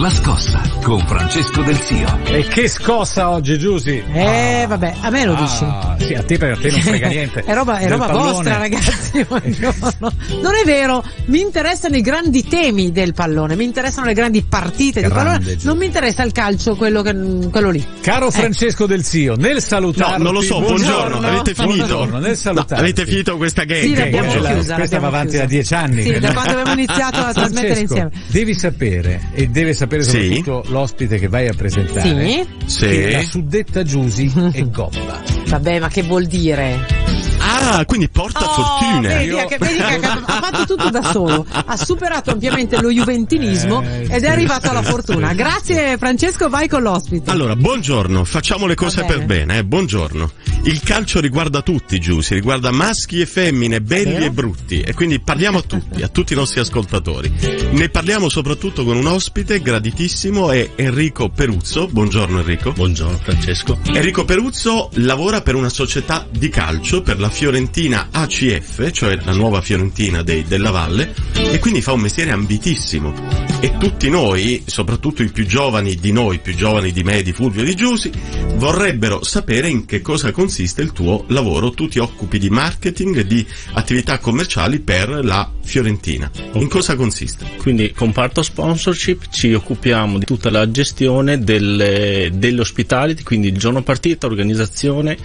La scossa con Francesco Del Zio. E che scossa oggi, Giusy? Eh, vabbè, a me lo dici. Ah, sì, a te perché a te non frega niente. è roba, è roba vostra, ragazzi. buongiorno. Non è vero, mi interessano i grandi temi del pallone, mi interessano le grandi partite di Grande, pallone, Giusy. non mi interessa il calcio, quello, che, quello lì. Caro Francesco Del Zio, nel salutarti... No, non lo so, buongiorno, Buongiorno. avete finito? Buongiorno, nel No, salutarti. avete finito questa game? Sì, l'abbiamo chiusa, Questa l'abbiamo va avanti chiusa. da dieci anni. Sì, da quando abbiamo iniziato a trasmettere Francesco, insieme. devi sapere, e deve sapere Sì. soprattutto l'ospite che vai a presentare, Sì? Sì. che la suddetta Giusy è gobba. Vabbè, ma che vuol dire? Ah, quindi porta Oh, fortuna. vedi, Io- che, vedi che ha ha fatto tutto da solo, ha superato ampiamente lo juventinismo Eh, ed sì, è arrivato alla fortuna. Grazie Francesco, vai con l'ospite. Allora, buongiorno, facciamo le cose Va per bene. bene, eh? buongiorno. Il calcio riguarda tutti, giù, si riguarda maschi e femmine, belli Vero? e brutti, e quindi parliamo a tutti, a tutti i nostri ascoltatori. Ne parliamo soprattutto con un ospite graditissimo, è Enrico Peruzzo. Buongiorno Enrico. Buongiorno Francesco. Enrico Peruzzo lavora per una società di calcio, per la Fiorentina ACF, cioè la nuova Fiorentina dei- della Valle, e quindi fa un mestiere ambitissimo. E tutti noi, soprattutto i più giovani di noi, più giovani di me, di Fulvio e di Giusi, vorrebbero sapere in che cosa consiste il tuo lavoro. Tu ti occupi di marketing e di attività commerciali per la Fiorentina. In cosa consiste? Quindi comparto sponsorship ci occupiamo di tutta la gestione delle, hospitality, quindi il giorno partita, organizzazione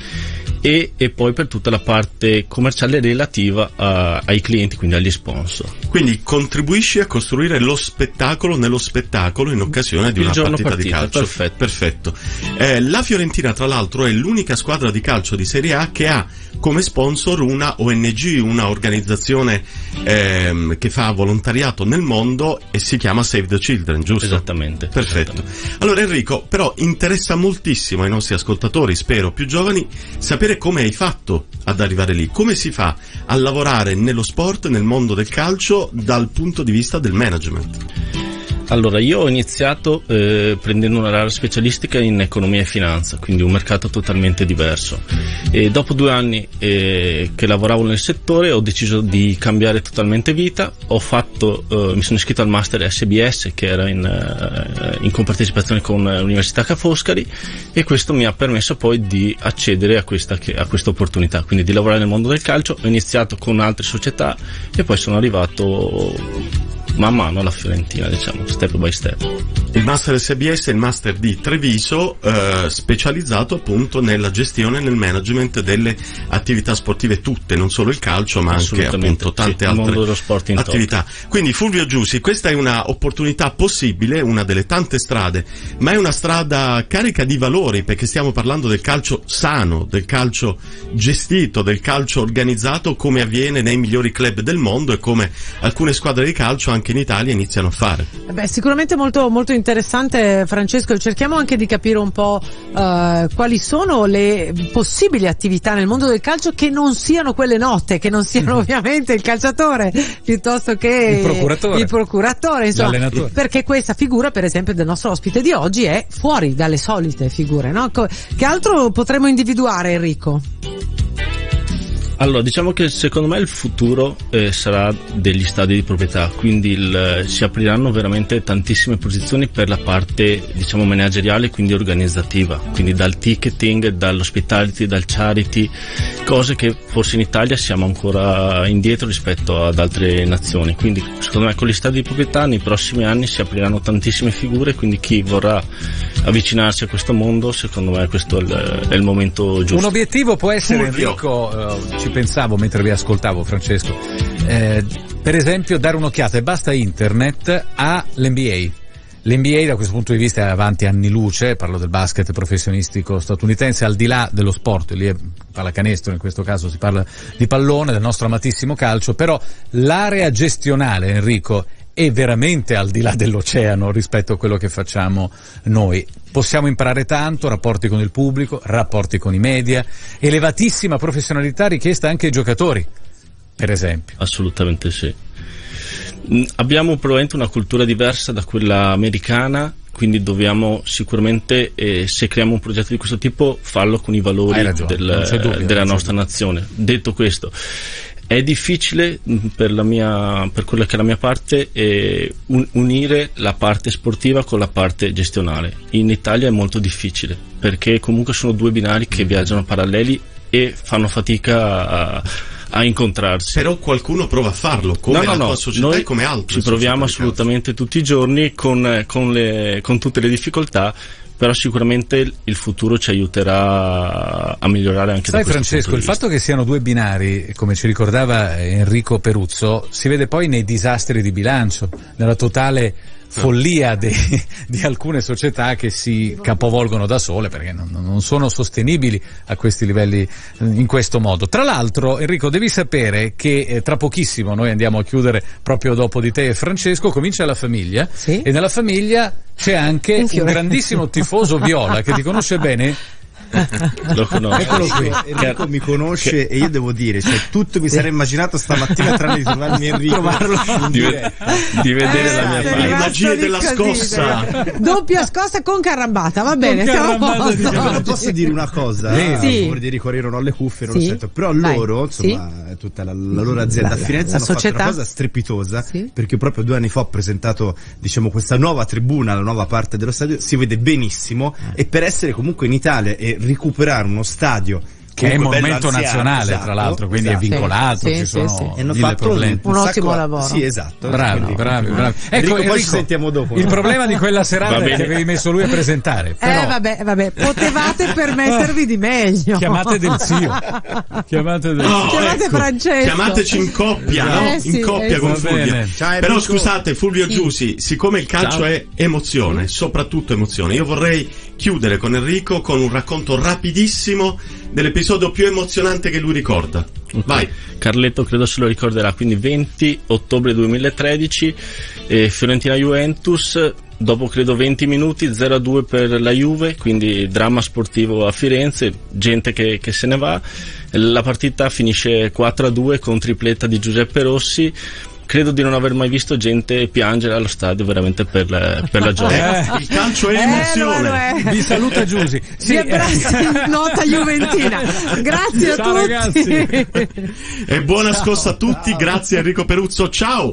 e, e poi per tutta la parte commerciale relativa a- ai clienti, quindi agli sponsor. Quindi contribuisci a costruire lo spettacolo nello spettacolo in occasione di Il una giorno partita, di partita, calcio. perfetto. Perfetto. Eh, la Fiorentina, tra l'altro, è l'unica squadra di calcio di Serie A che ha come sponsor una ONG, una organizzazione ehm, che fa volontariato nel mondo e si chiama Save the Children, giusto? Esattamente. Perfetto. Allora Enrico, però interessa moltissimo ai nostri ascoltatori, spero più giovani, sapere come hai fatto ad arrivare lì, come si fa a lavorare nello sport, nel mondo del calcio, dal punto di vista del management. Allora, io ho iniziato eh, prendendo una laurea specialistica in economia e finanza, quindi un mercato totalmente diverso. E dopo due anni eh, che lavoravo nel settore ho deciso di cambiare totalmente vita. Fatto, eh, mi sono iscritto al master SBS che era in, eh, in compartecipazione con l'Università Ca' Foscari e questo mi ha permesso poi di accedere a questa, a questa opportunità, quindi di lavorare nel mondo del calcio. Ho iniziato con altre società e poi sono arrivato man mano alla Fiorentina, diciamo, step by step. Il master SBS è il master di Treviso, eh, specializzato appunto nella gestione e nel management delle attività sportive tutte, non solo il calcio, ma anche appunto tante sì, altre attività. Quindi Fulvio Giussi, questa è una opportunità possibile, una delle tante strade, ma è una strada carica di valori perché stiamo parlando del calcio sano, del calcio gestito, del calcio organizzato come avviene nei migliori club del mondo e come alcune squadre di calcio anche in Italia iniziano a fare. Beh, sicuramente molto, molto interessante Francesco, cerchiamo anche di capire un po' eh, quali sono le possibili attività nel mondo del calcio che non siano quelle note, che non siano ovviamente il calciatore piuttosto che Il procuratore. il procuratore, insomma, L'allenatore. perché questa figura per esempio del nostro ospite di oggi è fuori dalle solite figure, no? Che altro potremmo individuare Enrico? Allora, diciamo che secondo me il futuro eh, sarà degli stadi di proprietà, quindi il- si apriranno veramente tantissime posizioni per la parte, diciamo, manageriale, quindi organizzativa, quindi dal ticketing, dall'hospitality, dal charity, cose che forse in Italia siamo ancora indietro rispetto ad altre nazioni. Quindi secondo me con gli stadi di proprietà nei prossimi anni si apriranno tantissime figure, quindi chi vorrà avvicinarsi a questo mondo, secondo me questo è il, è il momento giusto. Un obiettivo può essere, Fulvio. Enrico, eh, ci pensavo mentre vi ascoltavo Francesco, eh, per esempio dare un'occhiata e basta internet all'NBA. L'NBA da questo punto di vista è avanti anni luce, parlo del basket professionistico statunitense, al di là dello sport, lì è pallacanestro, in questo caso si parla di pallone, del nostro amatissimo calcio, però l'area gestionale, Enrico, è veramente al di là dell'oceano rispetto a quello che facciamo noi. Possiamo imparare tanto, rapporti con il pubblico, rapporti con i media, elevatissima professionalità richiesta anche ai giocatori, per esempio. Assolutamente sì. Mm, Abbiamo probabilmente una cultura diversa da quella americana, quindi dobbiamo sicuramente, eh, se creiamo un progetto di questo tipo, farlo con i valori ragione, del- della nostra nazione. Detto questo, è difficile mh, per, la mia, per quella che è la mia parte eh, un- unire la parte sportiva con la parte gestionale. In Italia è molto difficile perché comunque sono due binari che viaggiano paralleli e fanno fatica a, a incontrarsi. Però qualcuno prova a farlo, come No, no, la no, tua società noi e come altre ci proviamo assolutamente tutti i giorni con, con le- con tutte le difficoltà, però sicuramente il- futuro ci aiuterà a migliorare anche Sai Francesco, punto il fatto che siano due binari, come ci ricordava Enrico Peruzzo, si vede poi nei disastri di bilancio, nella totale follia de- di alcune società che si capovolgono da sole perché non, non sono sostenibili a questi livelli eh, in questo modo. Tra l'altro Enrico devi sapere che eh, tra pochissimo noi andiamo a chiudere proprio dopo di te e Francesco, comincia la famiglia Sì. e nella famiglia c'è anche Un grandissimo tifoso viola che ti conosce bene Lo conosco. Eccolo qui. Enrico mi conosce e io devo dire, cioè tutto mi sarei immaginato stamattina tranne di trovarmi Enrico in di, di vedere Eh, la mia faccia. rimasto magie della così, scossa. Doppia scossa con carambata, va bene, siamo a di posto. Giovanni. Però posso dire una cosa, Sì. a Sì. favore di Enrico Rero, non ho le cuffie, non Sì. lo sento, però Vai. loro, insomma, tutta la, la loro azienda La- a Firenze la hanno fatto società. una cosa strepitosa, Sì. perché proprio due anni fa ho presentato, diciamo, questa nuova tribuna, la nuova parte dello stadio, si vede benissimo, Eh. e per essere comunque in Italia e recuperare uno stadio che è monumento anziano, nazionale esatto, tra l'altro, quindi esatto. è vincolato, Sì, ci sì, sono sì. E hanno mille fatto problemi. un, Un sacco- ottimo lavoro. Sì, esatto. Bravi, Quindi- bravi, bravi. Enrico, Ecco, poi ci sentiamo dopo. Il no? problema di quella serata è che avevi messo lui a presentare. Eh Però vabbè, vabbè, potevate permettervi di meglio. chiamate del zio. Chiamate del No, Chiamate ecco, Francesco. Chiamateci in coppia, no? Eh sì, in coppia eh con sì. Va Fulvio. Però Enrico. scusate, Fulvio Giusi, siccome il calcio Ciao. è emozione, soprattutto emozione, io vorrei chiudere con Enrico con un racconto rapidissimo dell'episodio più emozionante che lui ricorda. Vai. Carletto credo se lo ricorderà, quindi 20 ottobre 2013, eh, Fiorentina-Juventus, dopo credo 20 minuti 0-2 per la Juve, quindi dramma sportivo a Firenze, gente che, che se ne va, la partita finisce 4-2 con tripletta di Giuseppe Rossi, credo di non aver mai visto gente piangere allo stadio veramente per la, per la gioia. Eh, il calcio è Eh, emozione. lo è, lo è. Vi saluta Giusi. Sì, abbracci in nota juventina. Grazie a Ciao, tutti. ragazzi. E buona scossa a tutti, grazie Enrico Peruzzo, ciao!